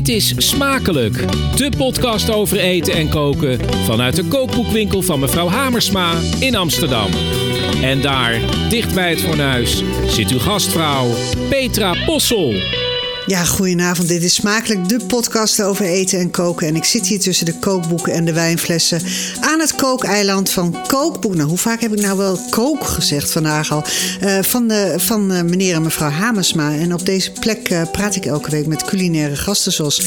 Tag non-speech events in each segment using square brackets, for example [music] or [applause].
Dit is Smakelijk, de podcast over eten en koken vanuit de kookboekwinkel van mevrouw Hamersma in Amsterdam. En daar, dicht bij het fornuis, zit uw gastvrouw Petra Possel. Ja, goedenavond. Dit is Smakelijk, de podcast over eten en koken. En ik zit hier tussen de kookboeken en de wijnflessen aan het kookeiland van Kookboek. Nou, hoe vaak heb ik nou wel kook gezegd vandaag al? Uh, van de, van uh, meneer en mevrouw Hamersma. En op deze plek praat ik elke week met culinaire gasten zoals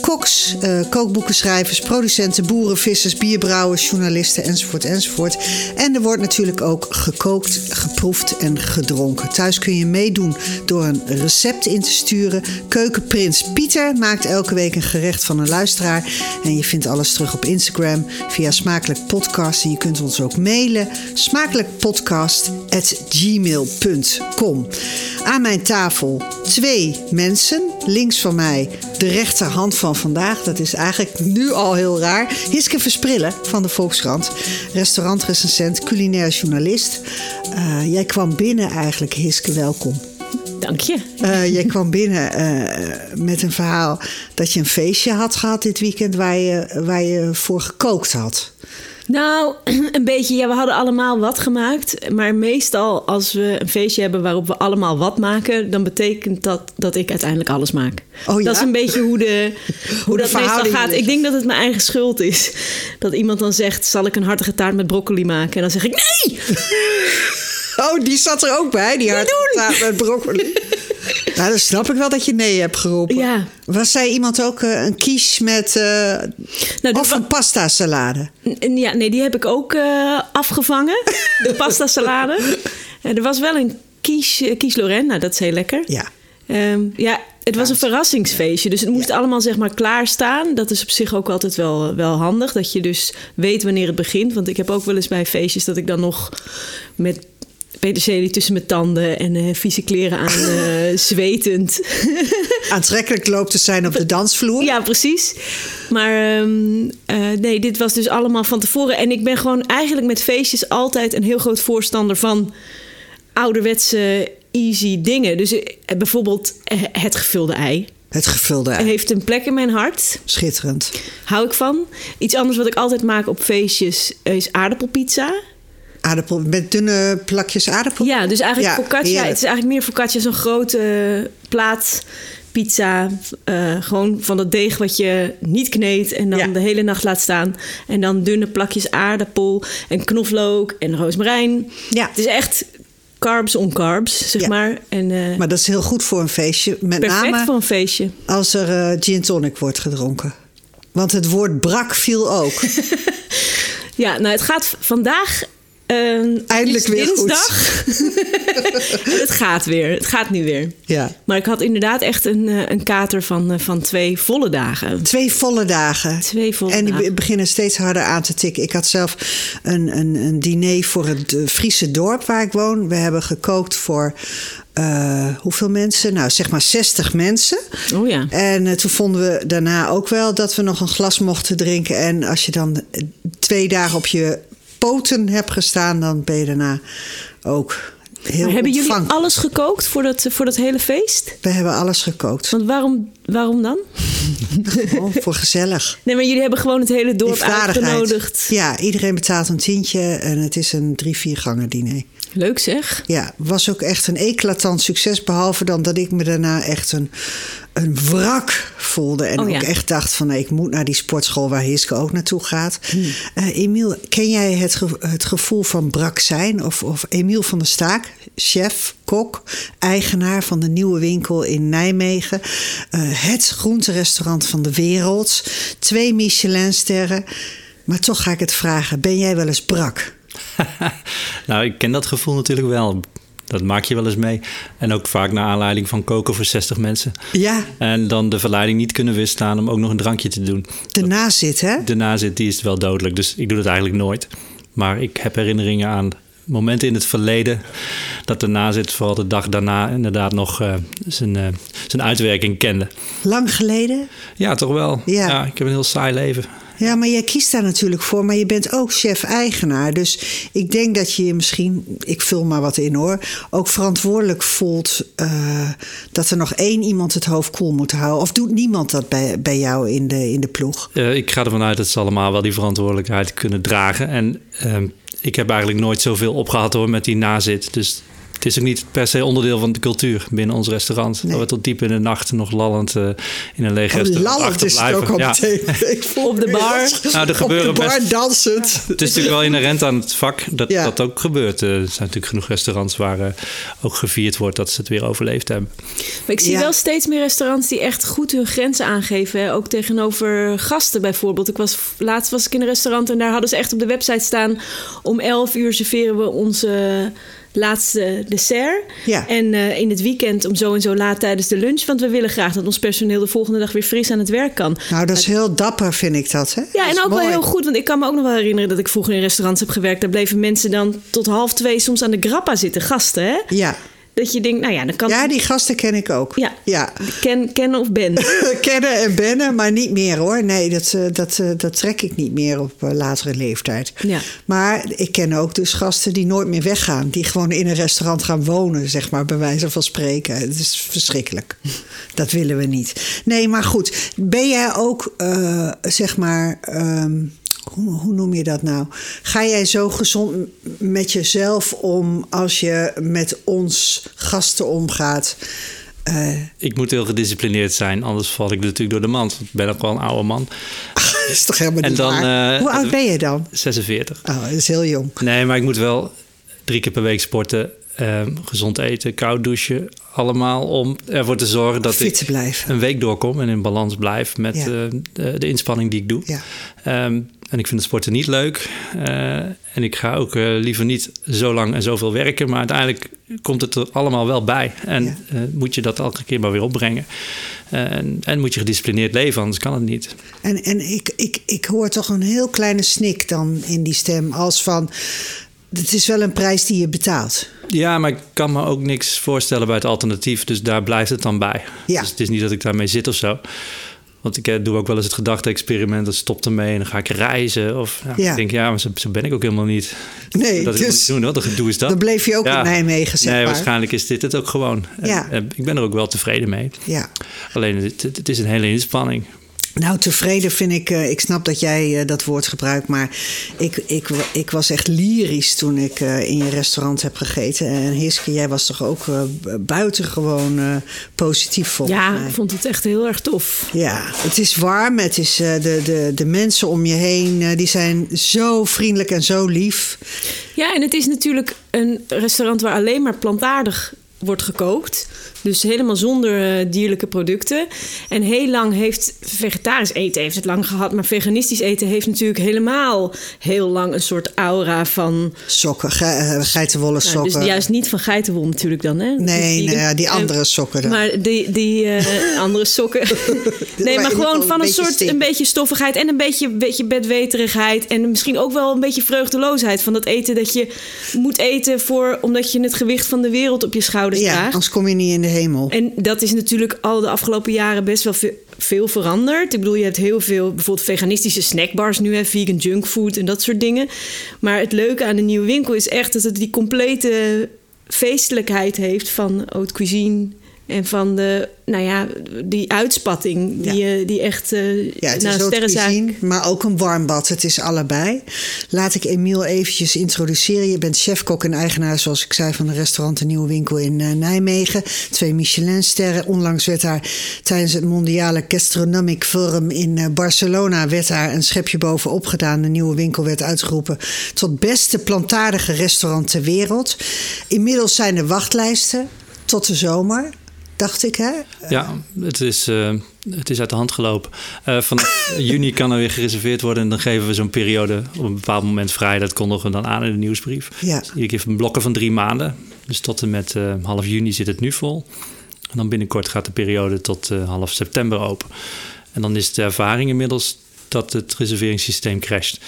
koks, kookboekenschrijvers, producenten, boeren, vissers, bierbrouwers, journalisten enzovoort enzovoort. En er wordt natuurlijk ook gekookt, geproefd en gedronken. Thuis kun je meedoen door een recept in te sturen Keukenprins Pieter maakt elke week een gerecht van een luisteraar. En je vindt alles terug op Instagram via Smakelijk Podcast. En je kunt ons ook mailen smakelijkpodcast.gmail.com. Aan mijn tafel twee mensen. Links van mij de rechterhand van vandaag. Dat is eigenlijk nu al heel raar. Hiske Versprillen van de Volkskrant. Restaurantrecensent, culinair journalist. Uh, jij kwam binnen eigenlijk, Hiske. Welkom. Dank je. Uh, jij kwam binnen uh, met een verhaal dat je een feestje had gehad dit weekend waar je, waar je voor gekookt had. Nou, [clears throat] een beetje. Ja, we hadden allemaal wat gemaakt. Maar meestal als we een feestje hebben waarop we allemaal wat maken, dan betekent dat dat ik uiteindelijk alles maak. Oh, ja? Dat is een beetje hoe, de, [laughs] hoe, hoe dat meestal gaat. Is. Ik denk dat het mijn eigen schuld is. Dat iemand dan zegt: zal ik een hartige taart met broccoli maken? En dan zeg ik: nee! [laughs] Oh, die zat er ook bij, die taart met broccoli. [laughs] Nou, dan snap ik wel dat je nee hebt geroepen. Ja. Was zij iemand ook uh, een quiche met... Uh, nou, of een pasta salade? Ja, nee, die heb ik ook uh, afgevangen. [laughs] De pasta salade. er was wel een quiche, quiche Lorraine. Nou, dat is heel lekker. Ja. Um, ja, het was een verrassingsfeestje. Dus het moest ja. allemaal zeg maar klaarstaan. Dat is op zich ook altijd wel, wel handig. Dat je dus weet wanneer het begint. Want ik heb ook wel eens bij feestjes dat ik dan nog met peterselie tussen mijn tanden en uh, vieze kleren aan, uh, [laughs] zwetend. Aantrekkelijk loopt te zijn op de dansvloer. Ja, precies. Maar um, uh, nee, dit was dus allemaal van tevoren. En ik ben gewoon eigenlijk met feestjes altijd een heel groot voorstander van ouderwetse easy dingen. Dus bijvoorbeeld het gevulde ei. Het gevulde ei. Heeft een plek in mijn hart. Schitterend. Hou ik van. Iets anders wat ik altijd maak op feestjes is aardappelpizza aardappel met dunne plakjes aardappel. Ja, dus eigenlijk ja, focaccia. Het is eigenlijk meer focaccia, zo'n grote plaat pizza. Uh, gewoon van dat deeg wat je niet kneedt en dan ja. de hele nacht laat staan. En dan dunne plakjes aardappel en knoflook en roosmarijn. Ja. Het is echt carbs on carbs, zeg ja. maar. En, uh, maar dat is heel goed voor een feestje. Met perfect name voor een feestje. als er uh, gin tonic wordt gedronken. Want het woord brak viel ook. [laughs] ja, nou het gaat vandaag Uh, Eindelijk weer dinsdag. goed. [laughs] het gaat weer. Het gaat nu weer. Ja. Maar ik had inderdaad echt een, een kater van, van twee volle dagen. Twee volle dagen. Twee volle en die dagen. beginnen steeds harder aan te tikken. Ik had zelf een, een, een diner voor het Friese dorp waar ik woon. We hebben gekookt voor uh, hoeveel mensen? Nou, zeg maar 60 mensen. Oh ja. En uh, toen vonden we daarna ook wel dat we nog een glas mochten drinken. En als je dan twee dagen op je poten hebt gestaan, dan ben je daarna ook heel maar Hebben ontvang. jullie alles gekookt voor dat, voor dat hele feest? We hebben alles gekookt. Want waarom, waarom dan? Gewoon [laughs] voor gezellig. Nee, maar jullie hebben gewoon het hele dorp uitgenodigd. Ja, iedereen betaalt een tientje en het is een drie, vier gangen diner. Leuk zeg. Ja, was ook echt een eclatant succes. Behalve dan dat ik me daarna echt een, een wrak voelde. En Oh, ook ja. echt dacht van nee, ik moet naar die sportschool waar Hiske ook naartoe gaat. Hmm. Uh, Emiel, ken jij het, ge het gevoel van brak zijn? Of, of Emiel van der Staak, chef, kok, eigenaar van de nieuwe winkel in Nijmegen. Uh, het groenterestaurant van de wereld. Twee Michelinsterren. Maar toch ga ik het vragen. Ben jij wel eens brak? [laughs] nou, ik ken dat gevoel natuurlijk wel. Dat maak je wel eens mee. En ook vaak naar aanleiding van koken voor 60 mensen. Ja. En dan de verleiding niet kunnen weerstaan om ook nog een drankje te doen. De nazit, hè? De nazit, die is wel dodelijk. Dus ik doe dat eigenlijk nooit. Maar ik heb herinneringen aan momenten in het verleden dat erna zit, vooral de dag daarna, inderdaad nog uh, zijn, uh, zijn uitwerking kende. Lang geleden? Ja, toch wel. Ja. ja. ik heb een heel saai leven. Ja, maar jij kiest daar natuurlijk voor. Maar je bent ook chef-eigenaar. Dus ik denk dat je je misschien, ik vul maar wat in hoor, ook verantwoordelijk voelt uh, dat er nog één iemand het hoofd koel moet houden. Of doet niemand dat bij, bij jou in de, in de ploeg? Uh, ik ga ervan uit dat ze allemaal wel die verantwoordelijkheid kunnen dragen. En uh, ik heb eigenlijk nooit zoveel opgehad hoor met die nazit. Dus het is ook niet per se onderdeel van de cultuur binnen ons restaurant. Nee. Dat we tot diep in de nacht nog lallend uh, in een leeg oh, restaurant lallend is het ook al ja. meteen. [laughs] Op de bar. Nou, er gebeuren Op de bar best, dansend. Het is natuurlijk wel inherent aan het vak dat Ja. dat ook gebeurt. Uh, er zijn natuurlijk genoeg restaurants waar uh, ook gevierd wordt dat ze het weer overleefd hebben. Maar ik zie Ja. wel steeds meer restaurants die echt goed hun grenzen aangeven. hè. Ook tegenover gasten bijvoorbeeld. Ik was, laatst was ik in een restaurant en daar hadden ze echt op de website staan... om 11 uur serveren we onze laatste dessert. Ja. En eh, in het weekend om zo en zo laat tijdens de lunch. Want we willen graag dat ons personeel de volgende dag weer fris aan het werk kan. Nou, dat is heel dapper, vind ik dat. Hè? Ja, Dat en ook wel heel goed. Want ik kan me ook nog wel herinneren dat ik vroeger in restaurants heb gewerkt. Daar bleven mensen dan tot half twee soms aan de grappa zitten, gasten. Hè? Ja. Dat je denkt, nou ja, dan kan ja, die gasten ken ik ook. Ja. ja. ken, ken of ben. [laughs] Kennen en bennen, maar niet meer hoor. Nee, dat, eh, dat, eh, dat trek ik niet meer op eh, latere leeftijd. Ja. Maar ik ken ook dus gasten die nooit meer weggaan. Die gewoon in een restaurant gaan wonen, zeg maar, bij wijze van spreken. Het is verschrikkelijk. Dat willen we niet. Nee, maar goed. Ben jij ook, zeg maar... ehm, hoe, hoe noem je dat nou? Ga jij zo gezond met jezelf om als je met ons gasten omgaat? Eh, Ik moet heel gedisciplineerd zijn, anders val ik natuurlijk door de mand. Ik ben ook wel een oude man. [laughs] dat is toch helemaal En niet dan, waar? eh, Hoe oud ben je dan? 46. Oh, dat is heel jong. Nee, maar ik moet wel drie keer per week sporten, ehm, gezond eten, koud douchen. Allemaal om ervoor te zorgen dat Fit ik een week doorkom en in balans blijf met Ja. eh, de, de inspanning die ik doe. Ja. Ehm, en ik vind het sporten niet leuk. Eh, en ik ga ook eh, liever niet zo lang en zoveel werken. Maar uiteindelijk komt het er allemaal wel bij. En Ja. eh, moet je dat elke keer maar weer opbrengen. En, en moet je gedisciplineerd leven, anders kan het niet. En, en ik, ik, ik hoor toch een heel kleine snik dan in die stem. Als van, het is wel een prijs die je betaalt. Ja, maar ik kan me ook niks voorstellen bij het alternatief. Dus daar blijft het dan bij. Ja. Dus het is niet dat ik daarmee zit of zo. Want ik eh, doe ook wel eens het gedachte-experiment. Dat stop ermee en dan ga ik reizen. Of nou, Ja. ik denk, ja, maar zo, zo ben ik ook helemaal niet. Nee, dat ik dus- moet doen. Wat een gedoe is dat. Dan bleef je ook in Nijmegen, zeg Nee, maar. waarschijnlijk is dit het ook gewoon. En, Ja. eh, ik ben er ook wel tevreden mee. Ja. Alleen, het is een hele inspanning. Nou, tevreden vind ik. eh, ik snap dat jij eh, dat woord gebruikt. Maar ik, ik, ik was echt lyrisch toen ik eh, in je restaurant heb gegeten. En Hiske, jij was toch ook buitengewoon positief volgens Ja, mij. ik vond het echt heel erg tof. Ja, het is warm. Het is, de, de, de mensen om je heen die zijn zo vriendelijk en zo lief. Ja, en het is natuurlijk een restaurant waar alleen maar plantaardig wordt gekookt. Dus helemaal zonder eh, dierlijke producten. En heel lang heeft vegetarisch eten heeft het lang gehad. Maar veganistisch eten heeft natuurlijk helemaal heel lang een soort aura van. Sokken, ge, eh, geitenwolle Nou, sokken. dus juist niet van geitenwol natuurlijk dan. Hè? Nee, Dus nou ja, die andere sokken dan. Maar die, die eh, [laughs] andere sokken. nee, maar gewoon van een soort een beetje stoffigheid en een beetje, beetje bedweterigheid. En misschien ook wel een beetje vreugdeloosheid van dat eten dat je moet eten voor, omdat je het gewicht van de wereld op je schouders ja, draagt. anders kom je niet in de En dat is natuurlijk al de afgelopen jaren best wel veel, veranderd. Ik bedoel, je hebt heel veel bijvoorbeeld veganistische snackbars nu, hè, vegan junkfood en dat soort dingen. Maar het leuke aan de nieuwe winkel is echt dat het die complete feestelijkheid heeft van haute cuisine. En van de, nou ja, die uitspatting die, Ja. eh, die echt eh Ja, het naar sterrenzaak... cuisine, maar ook een warm bad. Het is allebei. Laat ik Emiel eventjes introduceren. Je bent chefkok en eigenaar, zoals ik zei, van een restaurant De Nieuwe Winkel in eh, Nijmegen. Twee Michelinsterren. Onlangs werd daar tijdens het mondiale Gastronomic Forum in Barcelona... werd daar een schepje bovenop gedaan. De Nieuwe Winkel werd uitgeroepen tot beste plantaardige restaurant ter wereld. Inmiddels zijn er wachtlijsten tot de zomer, dacht ik, hè? Ja, het is, eh, het is uit de hand gelopen. Eh vanaf [laughs] juni kan er weer gereserveerd worden. En dan geven we zo'n periode op een bepaald moment vrij. Dat kondigen we dan aan in de nieuwsbrief. Ja. Dus iedere keer blokken van drie maanden. Dus tot en met eh, half juni zit het nu vol. En dan binnenkort gaat de periode tot half september open. En dan is de ervaring inmiddels dat het reserveringssysteem crasht.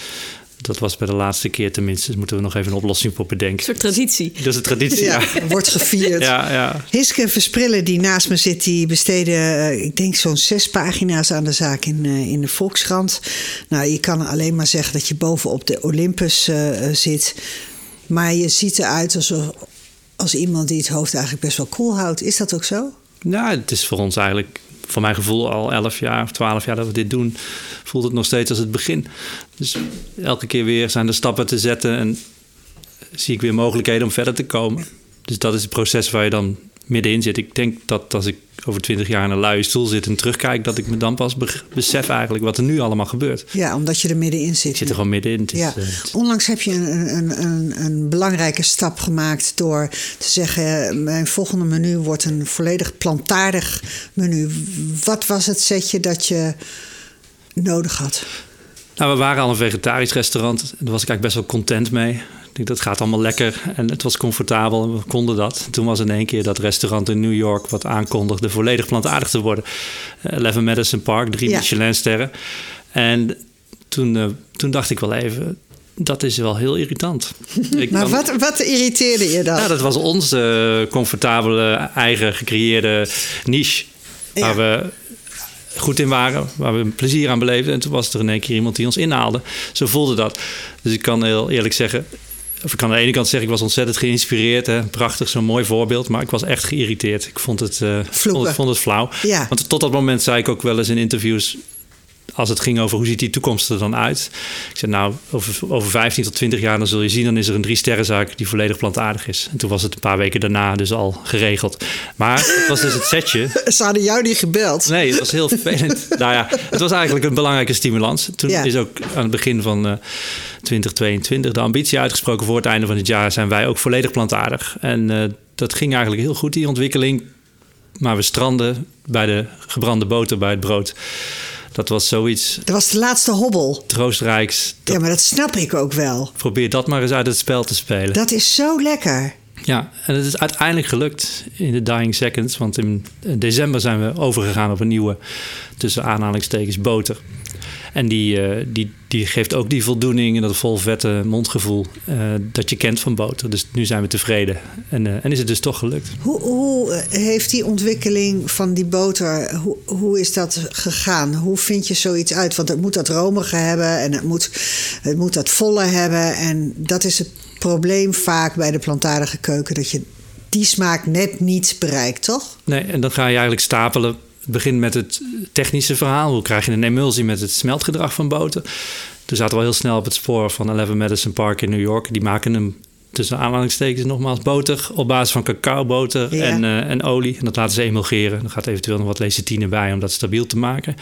Dat was bij de laatste keer tenminste. Dus moeten we nog even een oplossing voor bedenken. Een soort traditie. Dat is een traditie, ja. Ja, [laughs] wordt gevierd. Ja, ja. Hiske Versprillen, die naast me zit, die besteden, eh, ik denk, zo'n zes pagina's aan de zaak in, eh, in de Volkskrant. Nou, je kan alleen maar zeggen dat je bovenop de Olympus eh, eh, zit. Maar je ziet eruit als, als iemand die het hoofd eigenlijk best wel koel houdt. Is dat ook zo? Nou, het is voor ons eigenlijk, voor mijn gevoel, al 11 jaar of 12 jaar dat we dit doen, voelt het nog steeds als het begin. Dus elke keer weer zijn er stappen te zetten en zie ik weer mogelijkheden om verder te komen. Dus dat is het proces waar je dan middenin zit. Ik denk dat als ik over 20 jaar in een luie stoel zit en terugkijk, dat ik me dan pas be- besef eigenlijk wat er nu allemaal gebeurt. Ja, omdat je er middenin zit. Ik zit er gewoon middenin. Het Ja, eh, onlangs heb je een, een, een, een belangrijke stap gemaakt door te zeggen: Mijn volgende menu wordt een volledig plantaardig menu. Wat was het setje dat je nodig had? Nou, we waren al een vegetarisch restaurant. Daar was ik eigenlijk best wel content mee. Denk, dat gaat allemaal lekker. En het was comfortabel en we konden dat. Toen was in één keer dat restaurant in New York... wat aankondigde volledig plantaardig te worden. Eh, Eleven Madison Park, drie Ja. Michelinsterren. En toen, eh, toen dacht ik wel even... dat is wel heel irritant. [laughs] Ik Maar wat, wat irriteerde je dan? ja, dat was onze comfortabele, eigen gecreëerde niche. Waar we goed in waren, waar we plezier aan beleefden. En toen was er in één keer iemand die ons inhaalde. Zo voelde dat. Dus ik kan heel eerlijk zeggen... Of ik kan aan de ene kant zeggen, ik was ontzettend geïnspireerd. Hè? Prachtig, zo'n mooi voorbeeld. Maar ik was echt geïriteerd. Ik vond het, eh, vond het, vond het flauw. Ja. Want tot dat moment zei ik ook wel eens in interviews als het ging over hoe ziet die toekomst er dan uit. Ik zei nou, over, over 15 tot 20 jaar dan zul je zien... dan is er een drie sterrenzaak die volledig plantaardig is. En toen was het een paar weken daarna dus al geregeld. Maar het was dus het setje. [laughs] Ze hadden jou niet gebeld. Nee, het was heel vervelend. [laughs] nou ja, het was eigenlijk een belangrijke stimulans. Toen Ja. is ook aan het begin van eh 2022 de ambitie uitgesproken... voor het einde van het jaar zijn wij ook volledig plantaardig. En eh, dat ging eigenlijk heel goed, die ontwikkeling. Maar we stranden bij de gebrande boter bij het brood. Dat was zoiets Dat was de laatste hobbel. troostrijks. Dat- Ja, maar dat snap ik ook wel. Probeer dat maar eens uit het spel te spelen. Dat is zo lekker. Ja, en het is uiteindelijk gelukt in de dying seconds. Want in december zijn we overgegaan op een nieuwe, tussen aanhalingstekens, boter. En die, eh, die, die geeft ook die voldoening en dat vol vette mondgevoel eh, dat je kent van boter. Dus nu zijn we tevreden. En, eh, en is het dus toch gelukt. Hoe, hoe heeft die ontwikkeling van die boter, hoe, hoe is dat gegaan? Hoe vind je zoiets uit? Want het moet dat romige hebben en het moet, het moet dat volle hebben. En dat is het probleem vaak bij de plantaardige keuken, dat je die smaak net niet bereikt, toch? Nee, en dan ga je eigenlijk stapelen. Het begint met het technische verhaal. Hoe krijg je een emulsie met het smeltgedrag van boter? Toen zaten we al heel snel op het spoor van Eleven Madison Park in New York. Die maken hem tussen aanhalingstekens nogmaals boter op basis van cacaoboter Ja. en, eh, en olie. En dat laten ze emulgeren. Dan gaat eventueel nog wat lecithine bij om dat stabiel te maken.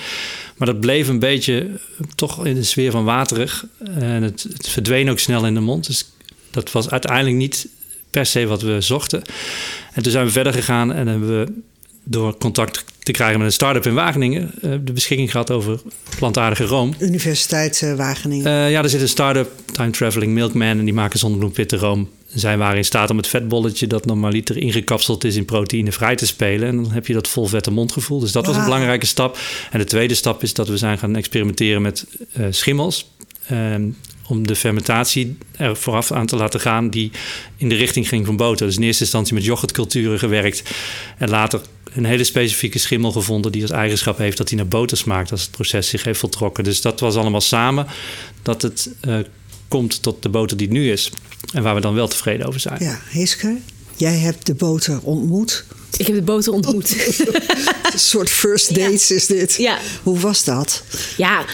Maar dat bleef een beetje eh, toch in de sfeer van waterig. En het, het verdween ook snel in de mond. Dus dat was uiteindelijk niet per se wat we zochten. En toen zijn we verder gegaan en hebben we door contact te krijgen met een start-up in Wageningen eh, de beschikking gehad over plantaardige room. Universiteit eh, Wageningen. Eh, ja, er zit een start-up, Time Traveling Milkman, en die maken zonnebloempitte room. Zij waren in staat om het vetbolletje dat normaliter ingekapseld is in proteïne vrij te spelen. En dan heb je dat vol vette mondgevoel. Dus dat was een belangrijke stap. En de tweede stap is dat we zijn gaan experimenteren met schimmels. Ehm, om de fermentatie er vooraf aan te laten gaan die in de richting ging van boter. Dus in eerste instantie met yoghurtculturen gewerkt. En later een hele specifieke schimmel gevonden die als eigenschap heeft dat hij naar boter smaakt als het proces zich heeft voltrokken. Dus dat was allemaal samen dat het eh, komt tot de boter die het nu is. En waar we dan wel tevreden over zijn. Ja, Hiske, jij hebt de boter ontmoet. Ik heb de boter ontmoet. [laughs] Een soort first dates is dit. Ja. Hoe was dat? ja,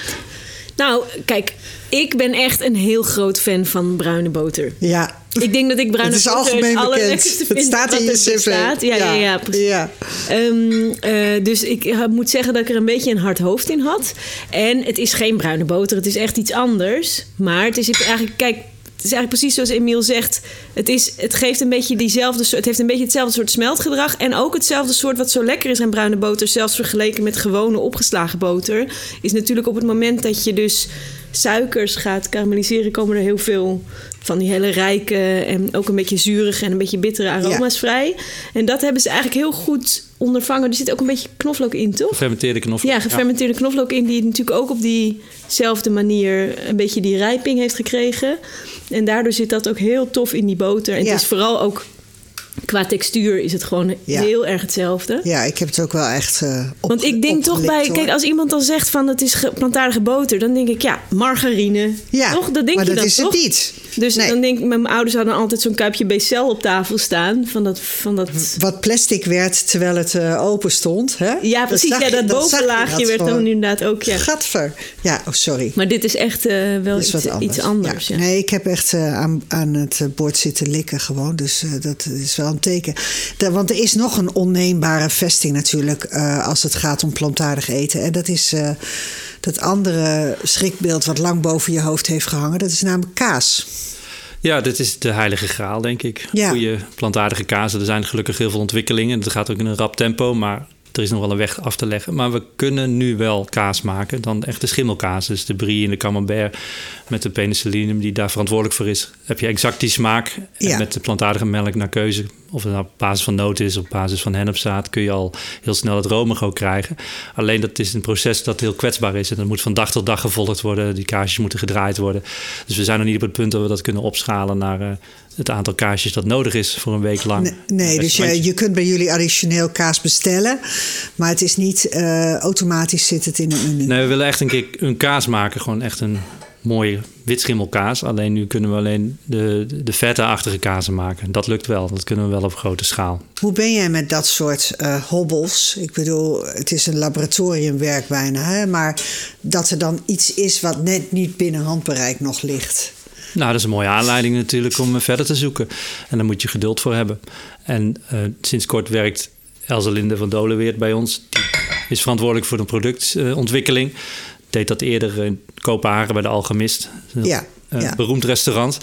nou, kijk, ik ben echt een heel groot fan van bruine boter. Ja. Ik denk dat ik bruine Het is algemeen bekend. Het staat in je er cv. bestaat. Ja, ja, ja, precies. Ja. Ehm, eh, dus ik eh, moet zeggen dat ik er een beetje een hard hoofd in had. En het is geen bruine boter, het is echt iets anders. Maar het is eigenlijk, kijk, het is eigenlijk precies zoals Emiel zegt. Het, is, het geeft een beetje diezelfde soort, het heeft een beetje hetzelfde soort smeltgedrag. En ook hetzelfde soort wat zo lekker is aan bruine boter, zelfs vergeleken met gewone opgeslagen boter. Is natuurlijk op het moment dat je dus suikers gaat karamelliseren, komen er heel veel van die hele rijke en ook een beetje zurige en een beetje bittere aroma's vrij. En dat hebben ze eigenlijk heel goed ondervangen. Er zit ook een beetje knoflook in, toch? Gefermenteerde knoflook. Ja, gefermenteerde knoflook in, die natuurlijk ook op diezelfde manier een beetje die rijping heeft gekregen. En daardoor zit dat ook heel tof in die boter. En Ja. het is vooral ook qua textuur is het gewoon Ja. heel erg hetzelfde. Ja, ik heb het ook wel echt uh, Want ik denk toch bij, kijk, als iemand dan zegt van het is ge- plantaardige boter, dan denk ik ja, margarine. Ja, toch? Dat denk maar je dat dan is toch? het niet. Dus Nee. dan denk ik, mijn ouders hadden altijd zo'n kuipje Becel op tafel staan. Van dat, van dat... Wat plastic werd terwijl het eh, open stond. Hè? Ja, precies. zag Ja, dat bovenlaagje dat werd dan inderdaad ook. Ja. Gadver. Ja, oh, sorry. Maar dit is echt eh, wel Dat is iets, anders. iets anders. Ja. Nee, ik heb echt eh, aan, aan het bord zitten likken gewoon. Dus dat is wel een teken. Want er is nog een onneembare vesting natuurlijk als het gaat om plantaardig eten. En dat is dat andere schrikbeeld wat lang boven je hoofd heeft gehangen. Dat is namelijk kaas. Ja, dit is de heilige graal, denk ik. Ja. Goede plantaardige kazen. Er zijn gelukkig heel veel ontwikkelingen. Het gaat ook in een rap tempo, maar er is nog wel een weg af te leggen. Maar we kunnen nu wel kaas maken. Dan echt de schimmelkaas. Dus de brie en de camembert met de penicillinum die daar verantwoordelijk voor is. Heb je exact die smaak. En met de plantaardige melk naar keuze. Of het nou op basis van noten is, op basis van hennepzaad... kun je al heel snel het romig ook krijgen. Alleen dat is een proces dat heel kwetsbaar is. En dat moet van dag tot dag gevolgd worden. Die kaasjes moeten gedraaid worden. Dus we zijn nog niet op het punt dat we dat kunnen opschalen... naar eh, het aantal kaasjes dat nodig is voor een week lang. Nee, nee dus je, je kunt bij jullie additioneel kaas bestellen. Maar het is niet eh, automatisch zit het in een menu. Nee, we willen echt een keer een kaas maken. Gewoon echt een mooie witschimmelkaas. Alleen nu kunnen we alleen de, de vette-achtige kazen maken. Dat lukt wel. Dat kunnen we wel op grote schaal. Hoe ben jij met dat soort eh, hobbels? Ik bedoel, het is een laboratoriumwerk bijna. Hè? Maar dat er dan iets is wat net niet binnen handbereik nog ligt. Nou, dat is een mooie aanleiding natuurlijk om eh, verder te zoeken. En daar moet je geduld voor hebben. En eh, sinds kort werkt Elze Linde van Dolenweert bij ons. Die is verantwoordelijk voor de productontwikkeling. Deed dat eerder in Kopenhagen bij de Alchemist. Een Ja, eh, ja. beroemd restaurant.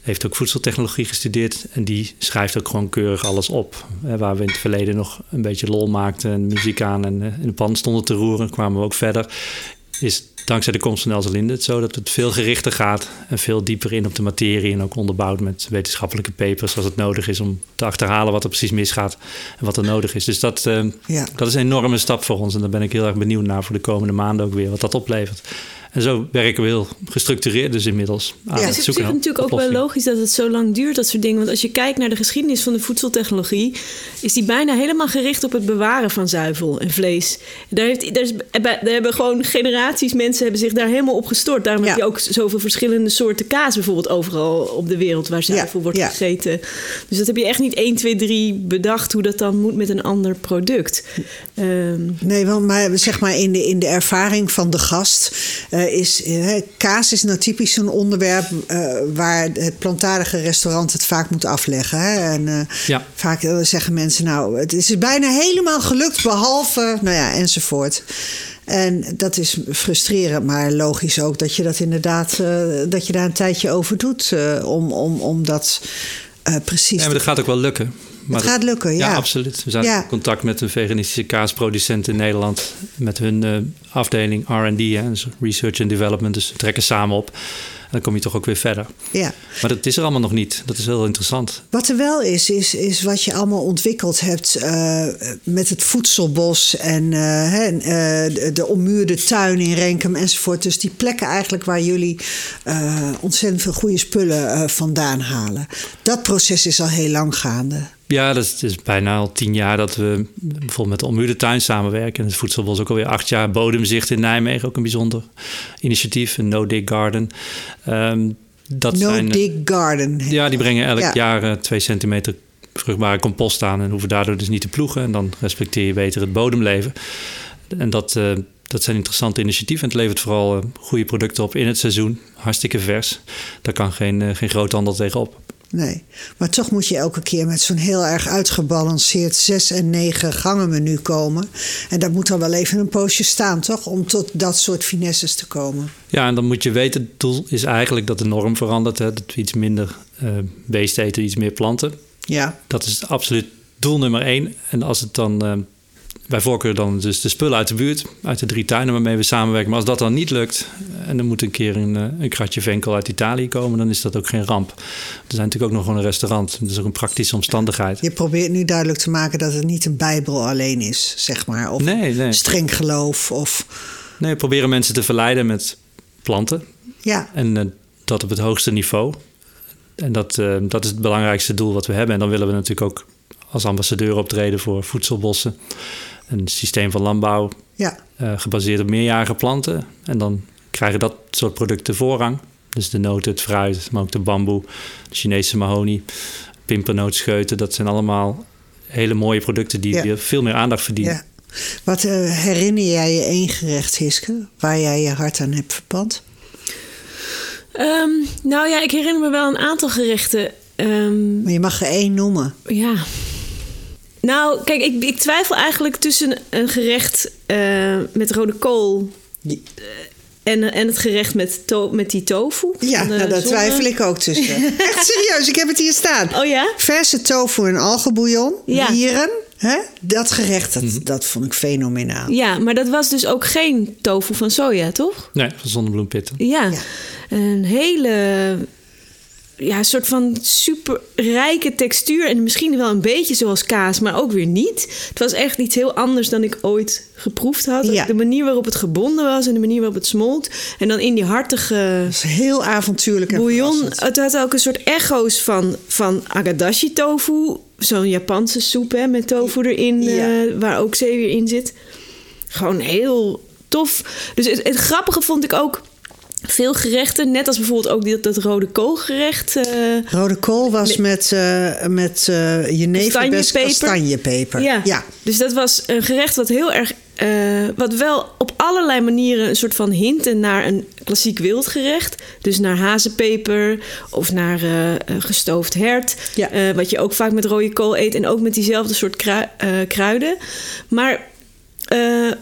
Heeft ook voedseltechnologie gestudeerd. En die schrijft ook gewoon keurig alles op. Eh, waar we in het verleden nog een beetje lol maakten en muziek aan en in de pan stonden te roeren, kwamen we ook verder. Is dankzij de komst van Elze Linde het zo dat het veel gerichter gaat en veel dieper in op de materie. En ook onderbouwd met wetenschappelijke papers als het nodig is om te achterhalen wat er precies misgaat en wat er nodig is. Dus dat, eh, Ja. dat is een enorme stap voor ons. En daar ben ik heel erg benieuwd naar voor de komende maanden ook weer wat dat oplevert. En zo werken we heel gestructureerd dus inmiddels aan Ja. Het het is op zoeken zich natuurlijk ook wel logisch dat het zo lang duurt, dat soort dingen. Want als je kijkt naar de geschiedenis van de voedseltechnologie, is die bijna helemaal gericht op het bewaren van zuivel en vlees. Daar, heeft, daar, is, daar hebben gewoon generaties mensen hebben zich daar helemaal op gestort. Daarom heb je ook zoveel verschillende soorten kaas bijvoorbeeld overal op de wereld waar zuivel Ja, wordt ja. gegeten. Dus dat heb je echt niet 1, 2, 3 bedacht hoe dat dan moet met een ander product. Ehm, Nee, want maar zeg maar in de, in de ervaring van de gast eh, is eh, kaas is nou typisch zo'n onderwerp eh, waar het plantaardige restaurant het vaak moet afleggen. Hè? En eh, Ja. vaak eh, zeggen mensen nou, het is bijna helemaal gelukt behalve, nou ja, enzovoort. En dat is frustrerend, maar logisch ook dat je dat inderdaad, eh, dat je daar een tijdje over doet eh, om, om, om dat eh, precies. Ja, maar dat gaat ook wel lukken. Maar Het gaat lukken, ja. absoluut. We zijn Ja. in contact met een veganistische kaasproducent in Nederland. Met hun eh, afdeling R&D, hè, dus Research and Development. Dus we trekken samen op. En dan kom je toch ook weer verder. ja. Maar dat is er allemaal nog niet. Dat is heel interessant. Wat er wel is, is, is wat je allemaal ontwikkeld hebt eh, met het voedselbos en eh, de, de ommuurde tuin in Renkum enzovoort. Dus die plekken eigenlijk waar jullie ontzettend veel goede spullen vandaan halen. Dat proces is al heel lang gaande. Ja, dat is, bijna al tien jaar dat we bijvoorbeeld met de Ommuurde Tuin samenwerken. En het voedselbos ook alweer acht jaar. Bodemzicht in Nijmegen, ook een bijzonder initiatief. Een No Dig Garden. Ehm, dat No zijn, Dig Garden. Ja, die brengen elk Ja. jaar eh, twee centimeter vruchtbare compost aan en hoeven daardoor dus niet te ploegen. En dan respecteer je beter het bodemleven. En dat, eh, dat zijn interessante initiatieven. En het levert vooral eh, goede producten op in het seizoen. Hartstikke vers. Daar kan geen, geen groothandel tegenop. Nee, maar toch moet je elke keer met zo'n heel erg uitgebalanceerd zes en negen gangen menu komen. En dat moet dan wel even een poosje staan, toch? Om tot dat soort finesses te komen. Ja, en dan moet je weten, het doel is eigenlijk dat de norm verandert. Hè? Dat we iets minder beest eten, iets meer planten. Ja, Dat is absoluut doel nummer één. En als het dan eh, bij voorkeur dan dus de spullen uit de buurt, uit de drie tuinen waarmee we samenwerken. Maar als dat dan niet lukt en er moet een keer een, eh, een kratje venkel uit Italië komen, dan is dat ook geen ramp. Er zijn natuurlijk ook nog gewoon een restaurant. Dat is ook een praktische omstandigheid. Je probeert nu duidelijk te maken dat het niet een Bijbel alleen is, zeg maar. Of Nee, nee. streng geloof. Of, Nee, we proberen mensen te verleiden met planten. ja, En eh, dat op het hoogste niveau. En dat, eh, dat is het belangrijkste doel wat we hebben. En dan willen we natuurlijk ook als ambassadeur optreden voor voedselbossen. Een systeem van landbouw ja. eh, gebaseerd op meerjarige planten. En dan krijgen dat soort producten voorrang. Dus de noten, het fruit, maar ook de bamboe, de Chinese mahonie, pimpernootscheuten. Dat zijn allemaal hele mooie producten die Ja. veel meer aandacht verdienen. ja. Wat eh, herinner jij je één gerecht, Hiske, waar jij je hart aan hebt verpand? Ehm, nou ja, ik herinner me wel een aantal gerechten. Ehm, Maar je mag er één noemen. ja. Nou, kijk, ik, ik twijfel eigenlijk tussen een gerecht eh, met rode kool Die- en, en het gerecht met, to- met die tofu. Ja, de nou, daar twijfel ik ook tussen. [laughs] Echt serieus, ik heb het hier staan. Oh ja? Verse tofu en algenbouillon, Ja. mieren. Hè? Dat gerecht, dat, dat vond ik fenomenaal. Ja, maar dat was dus ook geen tofu van soja, toch? Nee, van zonnebloempitten. Ja. Ja. Een hele ja, een soort van super rijke textuur. En misschien wel een beetje zoals kaas, maar ook weer niet. Het was echt iets heel anders dan ik ooit geproefd had. Ja. De manier waarop het gebonden was en de manier waarop het smolt. En dan in die hartige Dat is heel avontuurlijk bouillon. Het had ook een soort echo's van, van agadashi tofu. Zo'n Japanse soep hè, met tofu erin, Ja. eh, waar ook zeewier in zit. Gewoon heel tof. Dus het, het grappige vond ik ook veel gerechten. Net als bijvoorbeeld ook dit, dat rode koolgerecht. eh, Rode kool was met, eh met jeneverbes Kastanjepeper. kastanjepeper. ja. ja. dus dat was een gerecht wat heel erg... wat wel op allerlei manieren een soort van hinten naar een klassiek wildgerecht. Dus naar hazenpeper of naar gestoofd hert. Ja. Wat je ook vaak met rode kool eet. En ook met diezelfde soort krui- kruiden. Maar eh,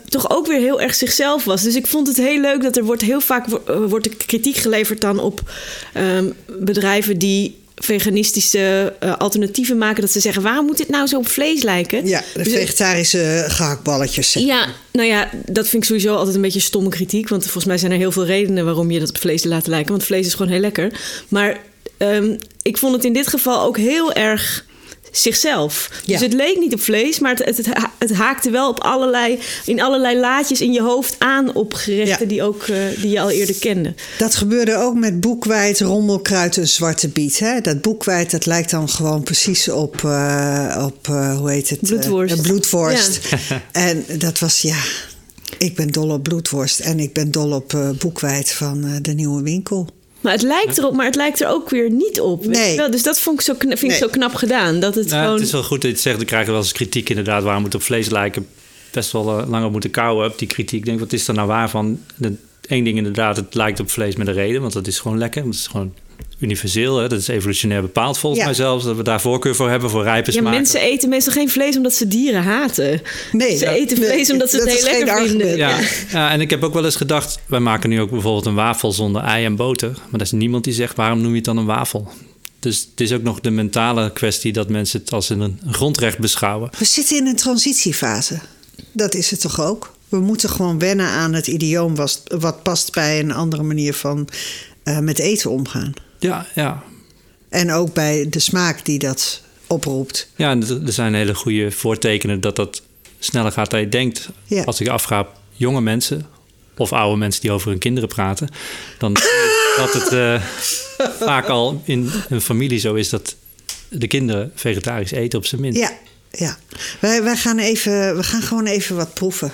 toch ook weer heel erg zichzelf was. Dus ik vond het heel leuk dat er wordt heel vaak eh, wordt er kritiek geleverd dan op ehm, bedrijven die veganistische eh, alternatieven maken. Dat ze zeggen, waarom moet dit nou zo op vlees lijken? Ja, de Dus- vegetarische gehaktballetjes. zeg. ja, nou ja, dat vind ik sowieso altijd een beetje stomme kritiek. Want volgens mij zijn er heel veel redenen waarom je dat op vlees laat lijken. Want vlees is gewoon heel lekker. Maar ehm, ik vond het in dit geval ook heel erg zichzelf. Ja. Dus het leek niet op vlees, maar het, het, het, ha- het haakte wel op allerlei, in allerlei laadjes in je hoofd aan op gerechten Ja. die, ook, eh, die je al eerder kende. Dat gebeurde ook met boekwijd, rommelkruid en zwarte biet. Hè? Dat boekwijd dat lijkt dan gewoon precies op, eh, op eh, hoe heet het? Bloedworst. bloedworst. [laughs] en dat was, ja, ik ben dol op bloedworst. En ik ben dol op boekwijd van de nieuwe winkel. Maar het lijkt erop, maar het lijkt er ook weer niet op. Nee. wel? Dus dat vond ik zo, vind ik zo knap gedaan. Dat het Nou, gewoon... Het is wel goed dat je het zegt. We krijgen wel eens kritiek inderdaad. Waarom moet het op vlees lijken? Best wel eh, langer moeten kouwen op die kritiek. Ik denk, wat is er nou waar van? De, één ding inderdaad, het lijkt op vlees met een reden. Want dat is gewoon lekker. Want het is gewoon universeel. Hè? Dat is evolutionair bepaald volgens Ja. mij zelfs. Dat we daar voorkeur voor hebben, voor rijpe Ja, smaken. mensen eten meestal geen vlees omdat ze dieren haten. Nee, ze dat- eten nee, vlees omdat ze het heel lekker vinden. Ja, ja, en ik heb ook wel eens gedacht... wij maken nu ook bijvoorbeeld een wafel zonder ei en boter. Maar er is niemand die zegt, waarom noem je het dan een wafel? Dus het is ook nog de mentale kwestie... dat mensen het als een grondrecht beschouwen. We zitten in een transitiefase. Dat is het toch ook? We moeten gewoon wennen aan het idioom was- wat past bij een andere manier van eh, met eten omgaan. Ja, ja. En ook bij de smaak die dat oproept. Ja, en er zijn hele goede voortekenen dat dat sneller gaat dan je denkt. Ja. Als ik afga, jonge mensen of oude mensen die over hun kinderen praten, dan dat het eh, vaak al in een familie zo is dat de kinderen vegetarisch eten op zijn minst. Ja, ja. Wij, wij gaan even, we gaan gewoon even wat proeven.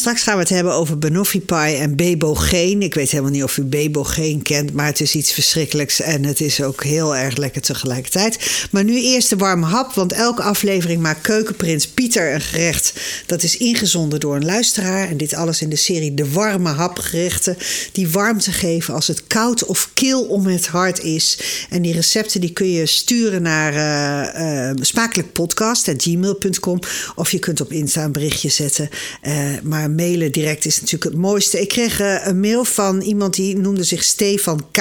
Straks gaan we het hebben over banoffee pie en bebogeen. Ik weet helemaal niet of u bebogeen kent, maar het is iets verschrikkelijks en het is ook heel erg lekker tegelijkertijd. Maar nu eerst de warme hap, want elke aflevering maakt keukenprins Pieter een gerecht dat is ingezonden door een luisteraar. En dit alles in de serie De Warme Hap gerechten die warmte geven als het koud of kil om het hart is. En die recepten die kun je sturen naar eh eh, smakelijkpodcast.gmail.com of je kunt op Insta een berichtje zetten. Eh, maar mailen direct is natuurlijk het mooiste. Ik kreeg eh, een mail van iemand die noemde zich Stefan K.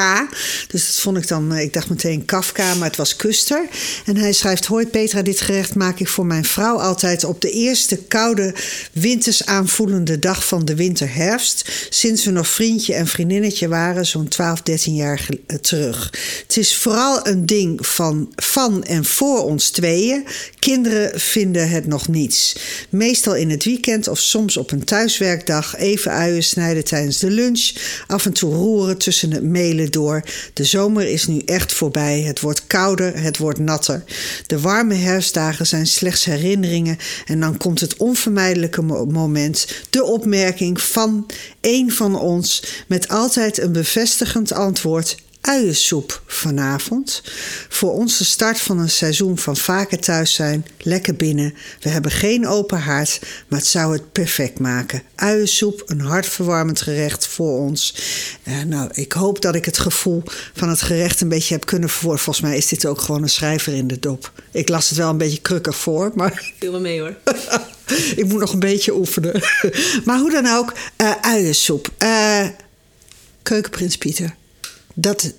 Dus dat vond ik dan, eh, ik dacht meteen Kafka, maar het was Kuster. En hij schrijft: Hoi Petra, dit gerecht maak ik voor mijn vrouw altijd op de eerste koude winters aanvoelende dag van de winter-herfst. Sinds we nog vriendje en vriendinnetje waren, zo'n 12, 13 jaar eh, terug. Het is vooral een ding van, van en voor ons tweeën. Kinderen vinden het nog niets. Meestal in het weekend of soms op een thuiswerkdag even uien snijden tijdens de lunch. Af en toe roeren tussen het mailen door. De zomer is nu echt voorbij. Het wordt kouder, het wordt natter. De warme herfstdagen zijn slechts herinneringen. En dan komt het onvermijdelijke mo- moment. De opmerking van een van ons met altijd een bevestigend antwoord uiensoep vanavond. Voor ons de start van een seizoen van vaker thuis zijn, lekker binnen. We hebben geen open haard, maar het zou het perfect maken. Uiensoep, een hartverwarmend gerecht voor ons. Eh, nou, ik hoop dat ik het gevoel van het gerecht een beetje heb kunnen verwoorden. Volgens mij is dit ook gewoon een schrijver in de dop. Ik las het wel een beetje krukkig voor, maar Viel me mee hoor. [laughs] ik moet nog een beetje oefenen. [laughs] maar hoe dan ook, eh uiensoep. Eh, Keukenprins Pieter. Dat,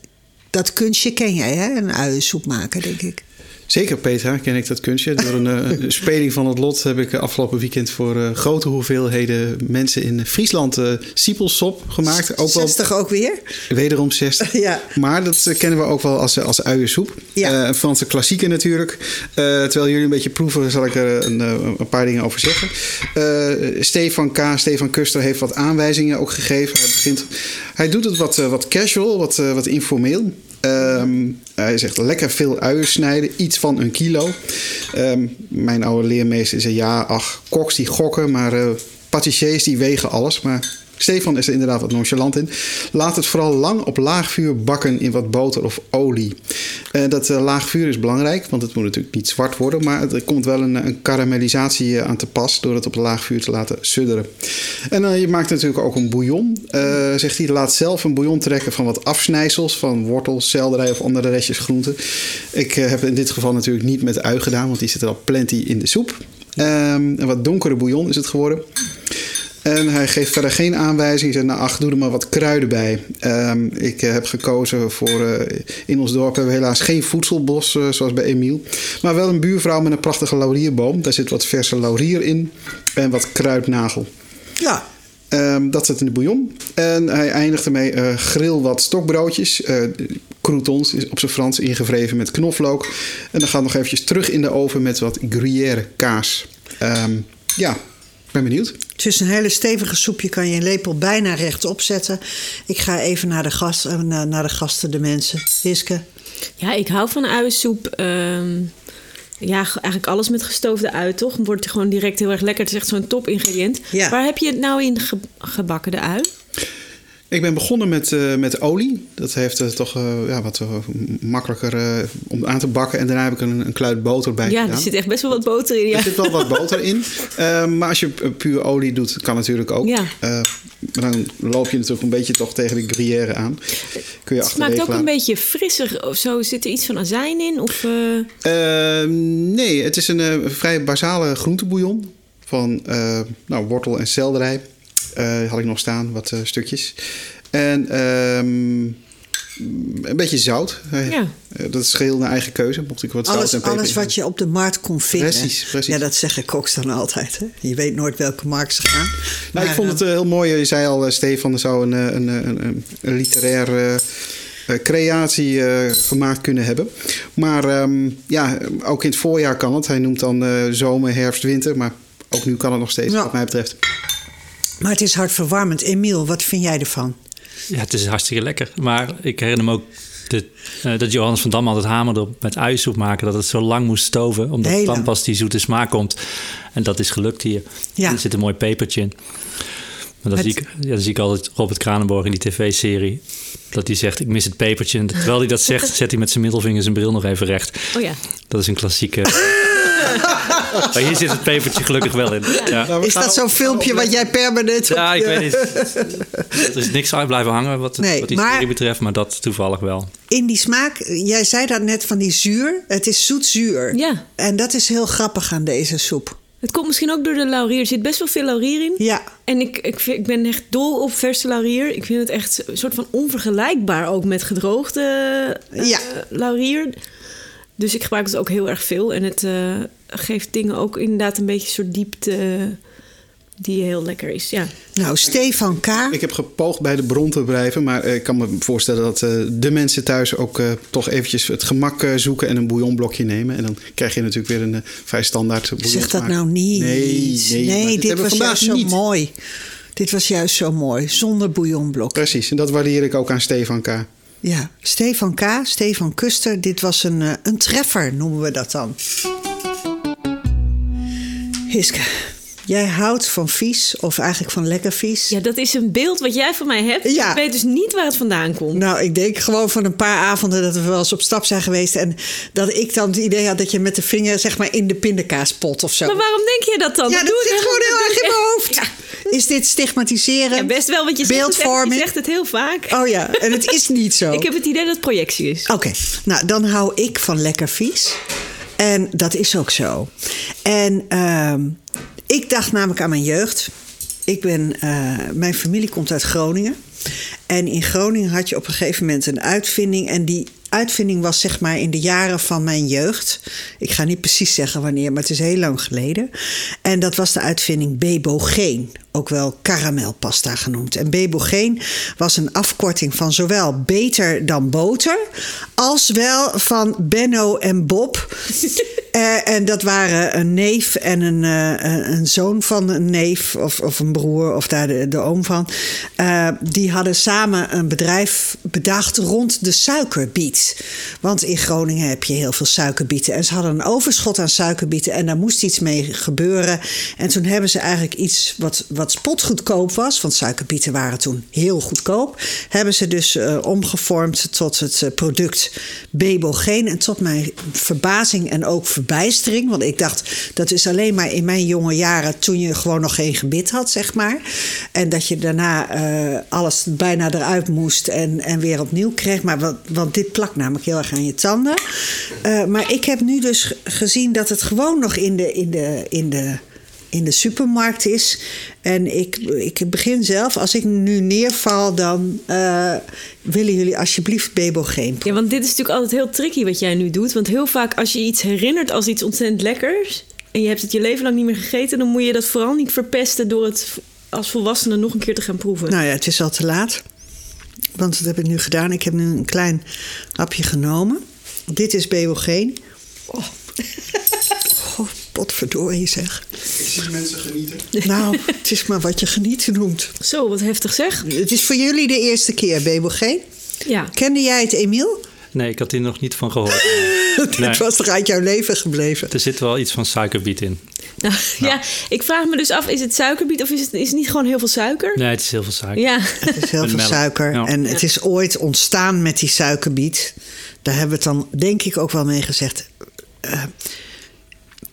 dat kunstje ken jij, hè? Een uiensoep maken, denk ik. Zeker, Petra, ken ik dat kunstje. Door een eh, speling van het lot heb ik afgelopen weekend voor eh, grote hoeveelheden mensen in Friesland eh siepelsop gemaakt. Ook wel 60 ook weer? wederom 60. [laughs] Ja. Maar dat eh, kennen we ook wel als, als uiensoep. Ja. Eh, een Franse klassieker natuurlijk. Eh, terwijl jullie een beetje proeven, zal ik er een, eh, een paar dingen over zeggen. Eh, Stefan K., Stefan Kuster heeft wat aanwijzingen ook gegeven. Hij, begint, hij doet het wat, eh, wat casual, wat, eh, wat informeel. Ehm, hij zegt lekker veel uien snijden, iets van een kilo. Ehm, mijn oude leermeester zei ja, ach, koks die gokken, maar patissiers die wegen alles. Maar Stefan is er inderdaad wat nonchalant in. Laat het vooral lang op laag vuur bakken in wat boter of olie. Eh, dat eh, laag vuur is belangrijk, want het moet natuurlijk niet zwart worden. Maar er komt wel een, een karamellisatie eh, aan te pas door het op laag vuur te laten sudderen. En eh, je maakt natuurlijk ook een bouillon. Eh, zegt hij, laat zelf een bouillon trekken van wat afsnijsels. Van wortels, selderij of andere restjes groenten. Ik eh, heb in dit geval natuurlijk niet met ui gedaan, want die zit er al plenty in de soep. Ehm, een wat donkere bouillon is het geworden. En hij geeft verder geen aanwijzing. Hij zegt, nou ach, doe er maar wat kruiden bij. Ehm, ik eh, heb gekozen voor... eh, in ons dorp hebben we helaas geen voedselbos, eh, zoals bij Emiel. Maar wel een buurvrouw met een prachtige laurierboom. Daar zit wat verse laurier in. En wat kruidnagel. Ja. Ehm, dat zit in de bouillon. En hij eindigt ermee: eh, grill wat stokbroodjes. eh croutons is op zijn Frans ingevreven met knoflook. En dan gaat nog eventjes terug in de oven met wat gruyère kaas. Ehm, ja, ik ben benieuwd. Het is een hele stevige soep. Je kan je lepel bijna rechtop zetten. Ik ga even naar de, gast, eh, naar, naar de gasten, de mensen. Iske. Ja, ik hou van uiensoep. Ehm, ja, ge- eigenlijk alles met gestoofde ui, toch? Wordt gewoon direct heel erg lekker. Het is echt zo'n top ingrediënt. Ja. Waar heb je het nou in ge- gebakken, de ui? Ik ben begonnen met, eh, met olie. Dat heeft het toch eh, ja, wat eh, makkelijker eh, om aan te bakken. En daarna heb ik een, een kluit boter bij ja, gedaan. er zit echt best wel wat boter in. Ja. Er zit wel wat boter in. [laughs] Eh, maar als je pu- puur olie doet, kan natuurlijk ook. Ja. Eh, maar dan loop je natuurlijk een beetje toch tegen de gruyère aan. Kun je Het smaakt ook een beetje frisser of zo. Zit er iets van azijn in? Of, eh, Eh, nee, het is een eh, vrij basale groentebouillon. Van eh, nou, wortel en selderij. Eh, had ik nog staan, wat eh, stukjes. En ehm, een beetje zout. Ja. eh, dat is geheel naar eigen keuze. Mocht ik wat zout Alles, en peper alles wat je op de markt kon vinden. Precies, precies. Ja, dat zeggen koks dan altijd. Hè? Je weet nooit welke markt ze gaan. Nou, ik vond het heel mooi. Je zei al, Stefan, er zou een, een, een, een, een literair creatie eh, gemaakt kunnen hebben. Maar ehm, ja, ook in het voorjaar kan het. Hij noemt dan eh, zomer, herfst, winter. Maar ook nu kan het nog steeds, Ja. wat mij betreft. Maar het is hartverwarmend. Emiel, wat vind jij ervan? Ja, het is hartstikke lekker. Maar ik herinner me ook de, eh, dat Johannes van Dam altijd hamerde op met uiensoep maken. Dat het zo lang moest stoven. Omdat Heel dan pas die zoete smaak komt. En dat is gelukt hier. Ja. Er zit een mooi pepertje in. Maar dan, Met- zie ik, ja, dan zie ik altijd Robert Kranenborg in die tv-serie. Dat hij zegt, ik mis het pepertje. En terwijl hij dat zegt, [laughs] zet hij met zijn middelvinger zijn bril nog even recht. oh ja. Dat is een klassieke... [laughs] [laughs] maar hier zit het pepertje gelukkig wel in. Ja, Nou, we Is dat zo'n filmpje wat jij permanent... op ja ik je- weet niet. [laughs] Er is niks uit blijven hangen wat, Nee, wat die maar- serie betreft. Maar dat toevallig wel. In die smaak, jij zei dat net van die zuur. Het is zoet-zuur. Ja. En dat is heel grappig aan deze soep. Het komt misschien ook door de laurier. Er zit best wel veel laurier in. Ja. En ik, ik, vind, ik ben echt dol op verse laurier. Ik vind het echt een soort van onvergelijkbaar ook met gedroogde eh, Ja. laurier. Dus ik gebruik het ook heel erg veel. En het eh, geeft dingen ook inderdaad een beetje een soort diepte die heel lekker is. Ja. Nou, Stefan K. Ik heb gepoogd bij de bron te blijven, maar eh, ik kan me voorstellen dat eh, de mensen thuis ook eh, toch eventjes het gemak eh, zoeken en een bouillonblokje nemen. En dan krijg je natuurlijk weer een vrij standaard bouillon. Zeg dat nou niet. Nee, nee, dit was juist zo niet. mooi. Dit was juist zo mooi, zonder bouillonblok. Precies, en dat waardeer ik ook aan Stefan K. Ja, Stefan K., Stefan Kuster, dit was een, eh, een treffer, noemen we dat dan. Hiske, jij houdt van vies, of eigenlijk van lekker vies. ja, dat is een beeld wat jij van mij hebt. Ja. Ik weet dus niet waar het vandaan komt. Nou, ik denk gewoon van een paar avonden dat we wel eens op stap zijn geweest. En dat ik dan het idee had dat je met de vinger zeg maar in de pindakaaspot of zo. Maar waarom denk je dat dan? ja, dat doe zit gewoon heel erg in mijn [laughs] hoofd. Ja. Is dit stigmatiseren? Ja, best wel, want je zegt, het, je zegt het heel vaak. Oh ja, en het is niet zo. [laughs] Ik heb het idee dat het projectie is. Oké, nou dan hou ik van lekker vies. En dat is ook zo. En ehm, ik dacht namelijk aan mijn jeugd. Ik ben, eh, mijn familie komt uit Groningen. En in Groningen had je op een gegeven moment een uitvinding. En die uitvinding was zeg maar in de jaren van mijn jeugd. Ik ga niet precies zeggen wanneer, maar het is heel lang geleden. En dat was de uitvinding Bebogeen. Ook wel karamelpasta genoemd. En Bebogeen was een afkorting van zowel beter dan boter... als wel van Benno en Bob. [laughs] Eh, en dat waren een neef en een, eh, een- zoon van een neef of, of een broer of daar de, de oom van. Eh, die hadden samen een bedrijf bedacht rond de suikerbiet. Want in Groningen heb je heel veel suikerbieten. En ze hadden een overschot aan suikerbieten en daar moest iets mee gebeuren. En toen hebben ze eigenlijk iets wat, wat spotgoedkoop was, want suikerbieten waren toen heel goedkoop, hebben ze dus eh, omgevormd tot het eh, product Bebogeen. En tot mijn verbazing en ook verbijstering, want ik dacht dat is alleen maar in mijn jonge jaren toen je gewoon nog geen gebit had, zeg maar. En dat je daarna eh, alles bijna eruit moest en, en weer opnieuw kreeg. Maar want, want dit plakt namelijk heel erg aan je tanden. Maar ik heb nu dus gezien dat het gewoon nog in de, in de, in de, in de supermarkt is. En ik, ik begin zelf, als ik nu neerval, dan eh, willen jullie alsjeblieft Bebogeen Ja, want dit is natuurlijk altijd heel tricky wat jij nu doet. Want heel vaak als je iets herinnert als iets ontzettend lekkers... en je hebt het je leven lang niet meer gegeten... dan moet je dat vooral niet verpesten door het als volwassene nog een keer te gaan proeven. Nou ja, het is al te laat. Want dat heb ik nu gedaan. Ik heb nu een klein hapje genomen. Dit is Bebogeen. Oh. [laughs] potverdorie zeg. Ik zie mensen genieten. [laughs] Nou, het is maar wat je genieten noemt. Zo, wat heftig zeg. Het is voor jullie de eerste keer, Bebogeen. Ja. Kende jij het, Emiel? Nee, ik had hier nog niet van gehoord. [laughs] Nee. was toch uit jouw leven gebleven? Er zit wel iets van suikerbiet in. Nou, ja, ik vraag me dus af, is het suikerbiet of is het, is het niet gewoon heel veel suiker? Nee, het is heel veel suiker. Ja. Het is heel veel suiker. Ja. En het is ooit ontstaan met die suikerbiet. Daar hebben we het dan denk ik ook wel mee gezegd. Eh,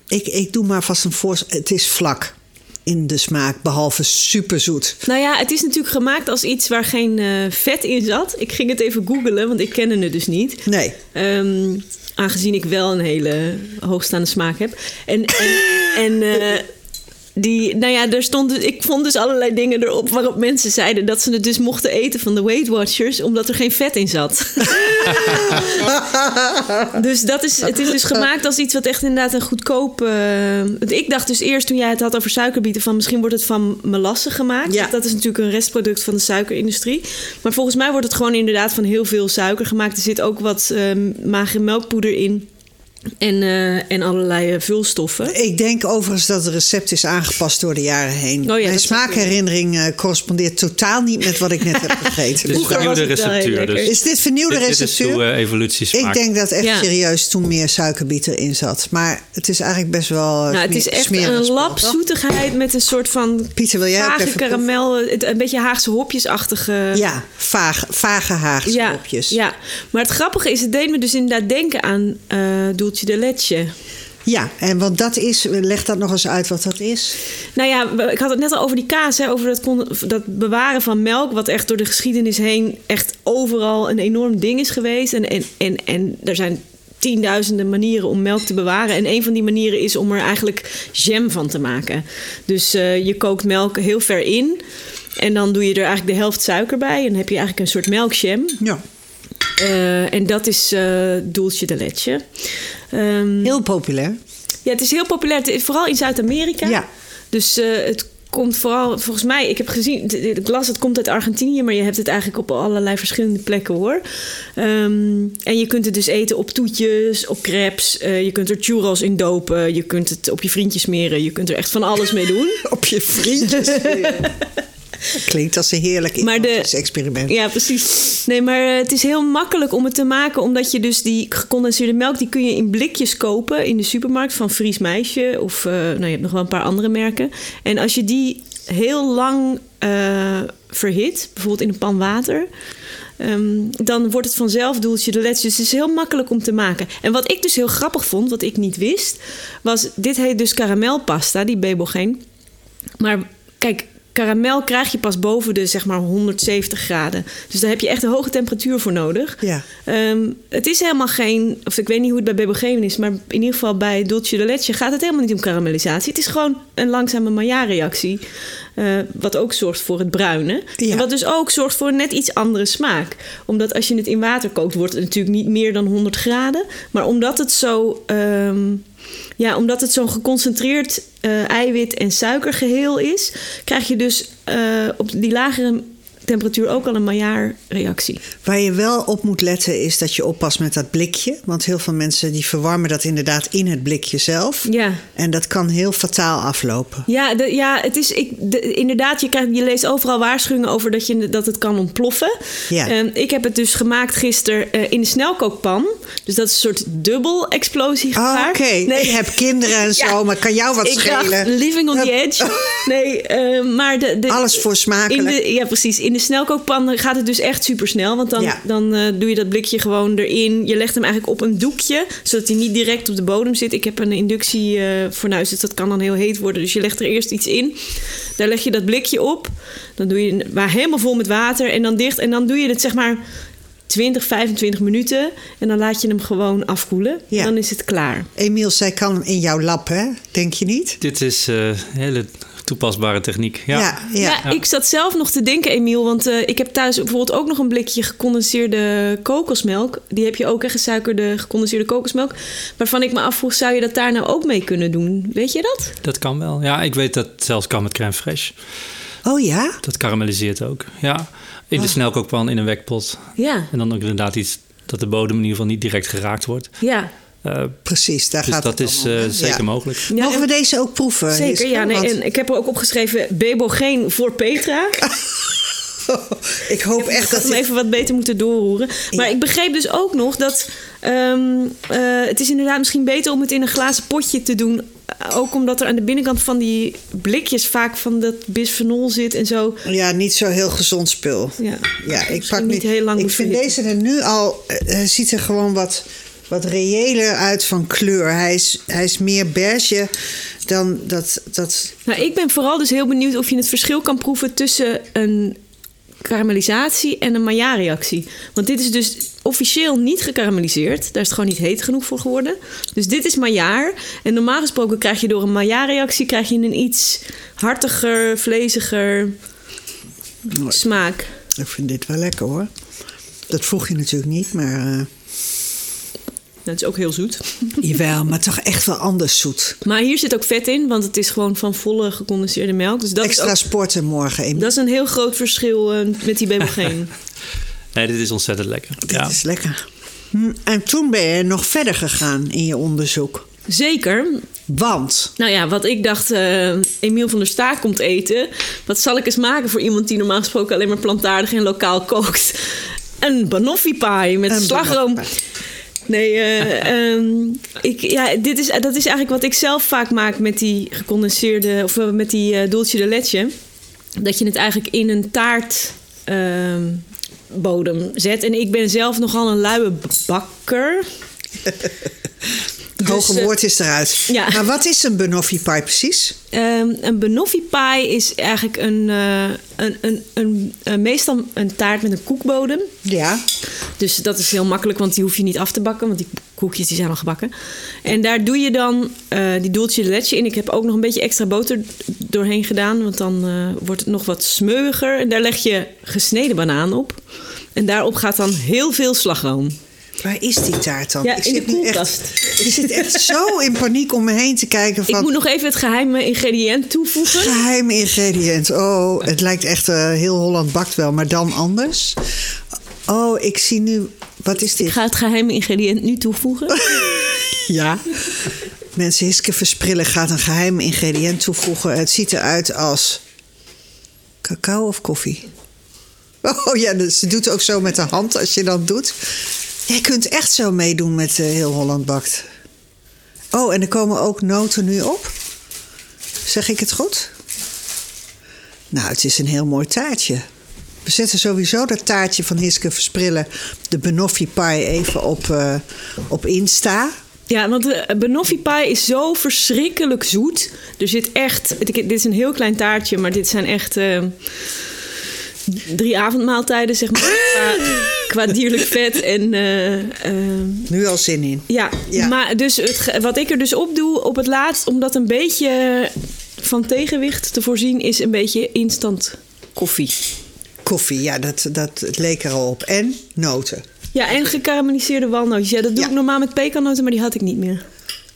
ik, ik doe maar vast een voorstel. Het is vlak in de smaak, behalve superzoet. Nou ja, het is natuurlijk gemaakt als iets waar geen eh, vet in zat. Ik ging het even googlen, want ik kende het dus niet. Nee. Ehm, aangezien ik wel een hele hoogstaande smaak heb. En, en, en eh, [laughs] die, nou ja, er stond, dus- ik vond dus allerlei dingen erop waarop mensen zeiden dat ze het dus mochten eten van de Weight Watchers, omdat er geen vet in zat. [laughs] dus dat is, het is dus gemaakt als iets wat echt inderdaad een goedkoop. eh, ik dacht dus eerst toen jij het had over suikerbieten, van misschien wordt het van melasse gemaakt. Ja. Dat is natuurlijk een restproduct van de suikerindustrie. Maar volgens mij wordt het gewoon inderdaad van heel veel suiker gemaakt. Er zit ook wat magere melkpoeder in. En, eh, en allerlei eh, vulstoffen. Ik denk overigens dat het recept is aangepast door de jaren heen. Oh ja, Mijn smaakherinnering eh, correspondeert totaal niet met wat ik net heb gegeten. Is [laughs] Dus vernieuwde receptuur. Dus is dit vernieuwde dit, dit is receptuur? toe eh, evolutiesmaak. Ik denk dat echt Ja. serieus toen meer suikerbiet erin zat. Maar het is eigenlijk best wel. Nou, het is echt een toch? zoetigheid met een soort van Pieter, wil jij ook vage even karamel. het- Een beetje Haagse hopjesachtige... Ja, vaag, vage Haagse ja, hopjes. ja, maar het grappige is, het deed me dus inderdaad denken aan eh Dulce de Leche. Ja, en want dat is, leg dat nog eens uit wat dat is. Nou ja, ik had het net al over die kaas, hè, over dat, kon- dat bewaren van melk, wat echt door de geschiedenis heen echt overal een enorm ding is geweest. En, en, en, en er zijn tienduizenden manieren om melk te bewaren. En een van die manieren is om er eigenlijk jam van te maken. Dus eh, je kookt melk heel ver in. En dan doe je er eigenlijk de helft suiker bij. En dan heb je eigenlijk een soort melkjam. Ja. Eh, en dat is uh, dulce de leche. Ehm, Heel populair. ja, het is heel populair. Het Vooral in Zuid-Amerika. Ja. Dus eh, het komt vooral, volgens mij, ik heb gezien, het- het glas het komt uit Argentinië, maar je hebt het eigenlijk op allerlei verschillende plekken hoor. Ehm, en je kunt het dus eten op toetjes, op crepes, je kunt er churros in dopen, je kunt het op je vriendjes smeren, je kunt er echt van alles mee doen. [laughs] Op je vriendjes. [laughs] Klinkt als een heerlijk Maar de- experiment. Ja, precies. Nee, maar eh, het is heel makkelijk om het te maken, omdat je dus die gecondenseerde melk, die kun je in blikjes kopen in de supermarkt van Fries Meisje of eh, nou, je hebt nog wel een paar andere merken. En als je die heel lang eh, verhit, bijvoorbeeld in een pan water. ehm, dan wordt het vanzelf doeltje de lets. Dus het is heel makkelijk om te maken. En wat ik dus heel grappig vond, wat ik niet wist, was: dit heet dus karamelpasta, die bebelgeen. Maar kijk, karamel krijg je pas boven de zeg maar 170 graden. Dus daar heb je echt een hoge temperatuur voor nodig. Ja. Ehm, het is helemaal geen, of ik weet niet hoe het bij bebelgeen is, maar in ieder geval bij dulce de leche gaat het helemaal niet om karamellisatie. Het is gewoon een langzame Maillard-reactie, eh, wat ook zorgt voor het bruinen. Ja. En wat dus ook zorgt voor een net iets andere smaak. Omdat als je het in water kookt, wordt het natuurlijk niet meer dan 100 graden. Maar omdat het zo, ehm, ja, omdat het zo'n geconcentreerd eh, eiwit- en suikergeheel is, krijg je dus eh, op die lagere temperatuur ook al een Maillard-reactie. Waar je wel op moet letten is dat je oppast met dat blikje. Want heel veel mensen die verwarmen dat inderdaad in het blikje zelf. Ja. En dat kan heel fataal aflopen. Ja, de, ja het is ik, de, inderdaad, je, krijgt, je leest overal waarschuwingen over dat, je, dat het kan ontploffen. Ja. Ehm, ik heb het dus gemaakt gisteren eh, in de snelkookpan. Dus dat is een soort dubbel explosie Oh, gevaar. Oké, je hebt kinderen en [laughs] zo, maar kan jou wat ik schelen? dacht, living on the edge. Nee, eh, maar de, de, Alles voor in smakelijk. de, ja, precies. In de snelkookpan gaat het dus echt super snel. Want dan, Ja. dan eh, doe je dat blikje gewoon erin. Je legt hem eigenlijk op een doekje, zodat hij niet direct op de bodem zit. Ik heb een inductiefornuis, dus dat kan dan heel heet worden. Dus je legt er eerst iets in. Daar leg je dat blikje op. Dan doe je waar helemaal vol met water en dan dicht. En dan doe je het zeg maar 20, 25 minuten. En dan laat je hem gewoon afkoelen. Ja. Dan is het klaar. Emiel, zij kan hem in jouw lab, hè? Denk je niet? Dit is eh, een hele toepasbare techniek. Ja. ja. ja. Ja, ik zat zelf nog te denken, Emiel. Want eh, ik heb thuis bijvoorbeeld ook nog een blikje gecondenseerde kokosmelk. Die heb je ook, hè, gesuikerde gecondenseerde kokosmelk. Waarvan ik me afvroeg, zou je dat daar nou ook mee kunnen doen? Weet je dat? Dat kan wel. Ja, ik weet dat het zelfs kan met crème fraîche. Oh ja? Dat karamelliseert ook. Ja, in de snelkookpan in een wekpot. Ja, En dan ook inderdaad iets dat de bodem in ieder geval niet direct geraakt wordt. ja. Eh, Precies, daar dus gaat dat het is eh, zeker Ja. mogelijk. Ja, Mogen en- we deze ook proeven? Zeker, ja. Nee, Want en ik heb er ook opgeschreven Bebogeen voor Petra. [laughs] ik hoop echt Ik had dat hem dit- even wat beter moeten doorroeren. Maar Ja. ik begreep dus ook nog dat... ehm, eh, het is inderdaad misschien beter om het in een glazen potje te doen. Ook omdat er aan de binnenkant van die blikjes vaak van dat bisphenol zit en zo. Ja, niet zo heel gezond spul. Ja, Ja, ik pak niet heel lang ik vind deze er nu al. eh, ziet er gewoon wat, wat reëler uit van kleur. Hij is, hij is meer beige dan dat. dat Nou, ik ben vooral dus heel benieuwd of je het verschil kan proeven tussen een karamellisatie en een Maillard-reactie. Want dit is dus officieel niet gekarameliseerd. Daar is het gewoon niet heet genoeg voor geworden. Dus dit is Maillard. En normaal gesproken krijg je door een Maillard-reactie krijg je een iets hartiger, vleesiger smaak. ik vind dit wel lekker hoor. Dat vroeg je natuurlijk niet, maar. eh Dat is ook heel zoet. [laughs] jawel, maar toch echt wel anders zoet. Maar hier zit ook vet in, want het is gewoon van volle gecondenseerde melk. Dus dat, is, Extra ook- sporten morgen. Amy. dat is een heel groot verschil eh, met die bebelgeen. [laughs] Nee, dit is ontzettend lekker. Dit Ja. is lekker. Hm, En toen ben je nog verder gegaan in je onderzoek. Zeker. Want. Nou ja, wat ik dacht, eh Emiel van der Staak komt eten. Wat zal ik eens maken voor iemand die normaal gesproken alleen maar plantaardig en lokaal kookt? Een banoffee pie met Een slagroom. banoffee Nee, eh, ehm, ik, ja, dit is, dat is eigenlijk wat ik zelf vaak maak met die gecondenseerde, of eh, met die eh dulce de leche. Dat je het eigenlijk in een taart ehm, bodem zet. En ik ben zelf nogal een luie bakker. [laughs] Het hoge eh, woord is eruit. ja. Maar wat is een banoffee pie precies? Ehm, een banoffee pie is eigenlijk een, eh, een, een, een, een- meestal een taart met een koekbodem. Ja. Dus dat is heel makkelijk, want die hoef je niet af te bakken. Want die koekjes, die zijn al gebakken. En daar doe je dan eh, die doeltje letje in. Ik heb ook nog een beetje extra boter doorheen gedaan, want dan eh, wordt het nog wat smeuiger. En daar leg je gesneden banaan op. En daarop gaat dan heel veel slagroom. Waar is die taart dan? Ja, in de zit koelkast. Echt, ik zit echt zo in paniek om me heen te kijken van... Ik moet nog even het geheime ingrediënt toevoegen. Geheim ingrediënt. Oh, het lijkt echt eh, heel Holland bakt wel, maar dan anders. Oh, ik zie nu... Wat is Ik dit? ga het geheime ingrediënt nu toevoegen. [laughs] Ja. Mensen, Hiske Versprillen gaat een geheim ingrediënt toevoegen. Het ziet eruit als cacao of koffie. Oh ja, dus ze doet het ook zo met de hand als je dat doet. Jij kunt echt zo meedoen met eh, Heel Holland Bakt. Oh, en er komen ook noten nu op. Zeg ik het goed? Nou, het is een heel mooi taartje. We zetten sowieso dat taartje van Hiske Versprillen, de banoffee pie, even op, eh, op Insta. Ja, want de banoffee pie is zo verschrikkelijk zoet. Er zit echt... Dit is een heel klein taartje, maar dit zijn echt... eh, drie avondmaaltijden, zeg maar. [laughs] Qua, qua dierlijk vet en... eh, eh, Nu al zin in. ja, Ja. maar dus het, wat ik er dus op doe op het laatst... om dat een beetje van tegenwicht te voorzien... is een beetje instant koffie. Koffie, ja, dat, dat het leek er al op. En noten. Ja, en gekarameliseerde walnootjes. Ja, dat doe Ja. ik normaal met pekannoten, maar die had ik niet meer.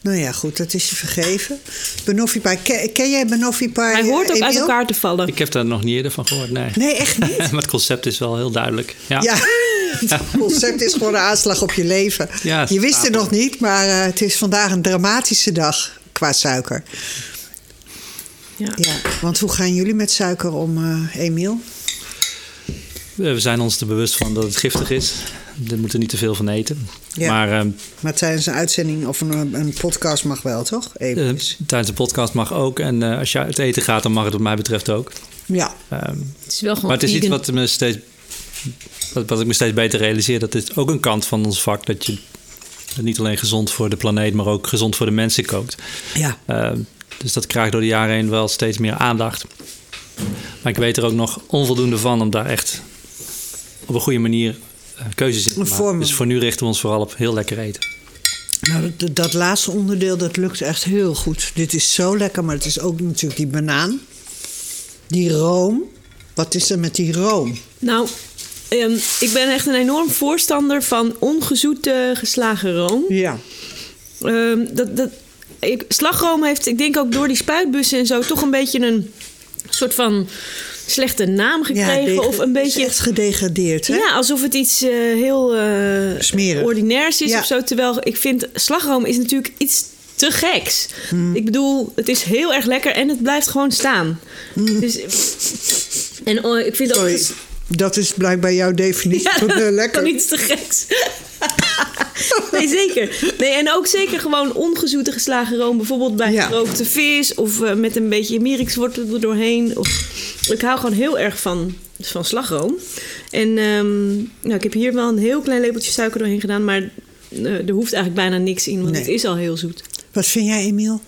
Nou ja, goed, dat is je vergeven. Pie. Ken, ken jij banoffee pie? Hij hoort ook eh, uit elkaar te vallen. Ik heb daar nog niet eerder van gehoord, nee. Nee, echt niet? [laughs] maar het concept is wel heel duidelijk. Ja. Ja, [laughs] [laughs] het concept is gewoon een aanslag op je leven. Ja, je wist het nog niet, maar eh, het is vandaag een dramatische dag qua suiker. Ja. Ja, want hoe gaan jullie met suiker om, eh Emiel? We zijn ons er bewust van dat het giftig is. Daar moeten we niet te veel van eten. Ja. Maar ehm, Maar tijdens een uitzending of een, een podcast mag wel, toch? eh, Even. tijdens de podcast mag ook. En eh, als je uit eten gaat, dan mag het wat mij betreft ook. ja. Ehm, Het is wel gewoon maar het is iets wat, me steeds, wat, wat ik me steeds beter realiseer. Dat is ook een kant van ons vak. Dat je niet alleen gezond voor de planeet, maar ook gezond voor de mensen kookt. ja. Ehm, dus dat krijgt door de jaren heen wel steeds meer aandacht. Maar ik weet er ook nog onvoldoende van om daar echt op een goede manier eh, keuzes in te maken. Dus voor nu richten we ons vooral op heel lekker eten. Nou, dat, dat laatste onderdeel, dat lukt echt heel goed. Dit is zo lekker, maar het is ook natuurlijk die banaan. Die room. Wat is er met die room? Nou, ehm, ik ben echt een enorm voorstander van ongezoete geslagen room. Ja. Ehm, dat, dat, ik, slagroom heeft, ik denk ook door die spuitbussen en zo, toch een beetje een soort van slechte naam gekregen. of een beetje. echt gedegradeerd, hè? Ja, alsof het iets eh, heel Smerig. ordinairs is Ja. of zo. Terwijl ik vind slagroom is natuurlijk iets te geks. Hmm. Ik bedoel, het is heel erg lekker en het blijft gewoon staan. Dus, en oh, ik vind Hmm. Sorry, ook... dat is blijkbaar jouw definitie Ja, van eh, [laughs] dat lekker. kan iets te geks. [laughs] nee, zeker. Nee, en ook zeker gewoon ongezoete geslagen room. Bijvoorbeeld bij Ja. gerookte vis of eh, met een beetje mirixwortel er doorheen. Of, ik hou gewoon heel erg van, van slagroom. En ehm, nou, ik heb hier wel een heel klein lepeltje suiker doorheen gedaan. Maar eh, er hoeft eigenlijk bijna niks in, want Nee. het is al heel zoet. Wat vind jij, Emiel?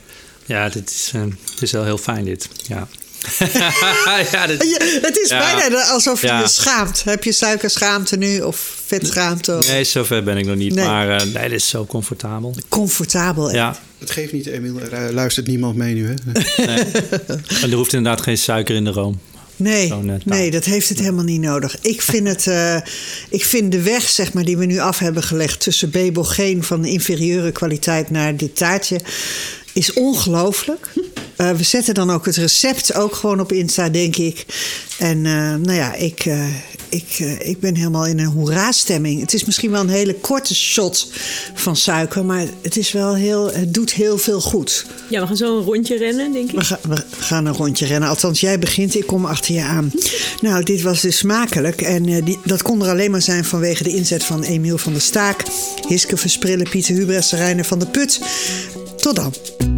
Ja, dit is, het is wel heel fijn dit. Ja, [laughs] ja, dit, Je- het is Ja. bijna alsof je Ja. je schaamt. Heb je suikerschaamte nu of vetschaamte? Of- nee, zover ben ik nog niet. Nee. Maar eh, nee, dit is zo comfortabel. Comfortabel. Ja, Het geeft niet, Emiel. Er eh, luistert niemand mee nu, hè? nee. en er hoeft inderdaad geen suiker in de room. Nee, nee, dat heeft het helemaal niet nodig. Ik vind, het, eh, ik vind de weg zeg maar, die we nu af hebben gelegd tussen Bebelgeen van inferieure kwaliteit naar dit taartje is ongelooflijk. [laughs] Eh, we zetten dan ook het recept ook gewoon op Insta, denk ik. En eh, nou ja, ik, eh, ik, ik ben helemaal in een hoera-stemming. Het is misschien wel een hele korte shot van suiker, maar het, is wel heel, het doet heel veel goed. Ja, we gaan zo een rondje rennen, denk ik. We, ga- we gaan een rondje rennen. Althans, jij begint, ik kom achter je aan. [laughs] Nou, dit was dus smakelijk. En die, dat kon er alleen maar zijn vanwege de inzet van Emiel van der Staak... Hiske Versprillen, Pieter Hubres, Reiner van der Put. Tudo.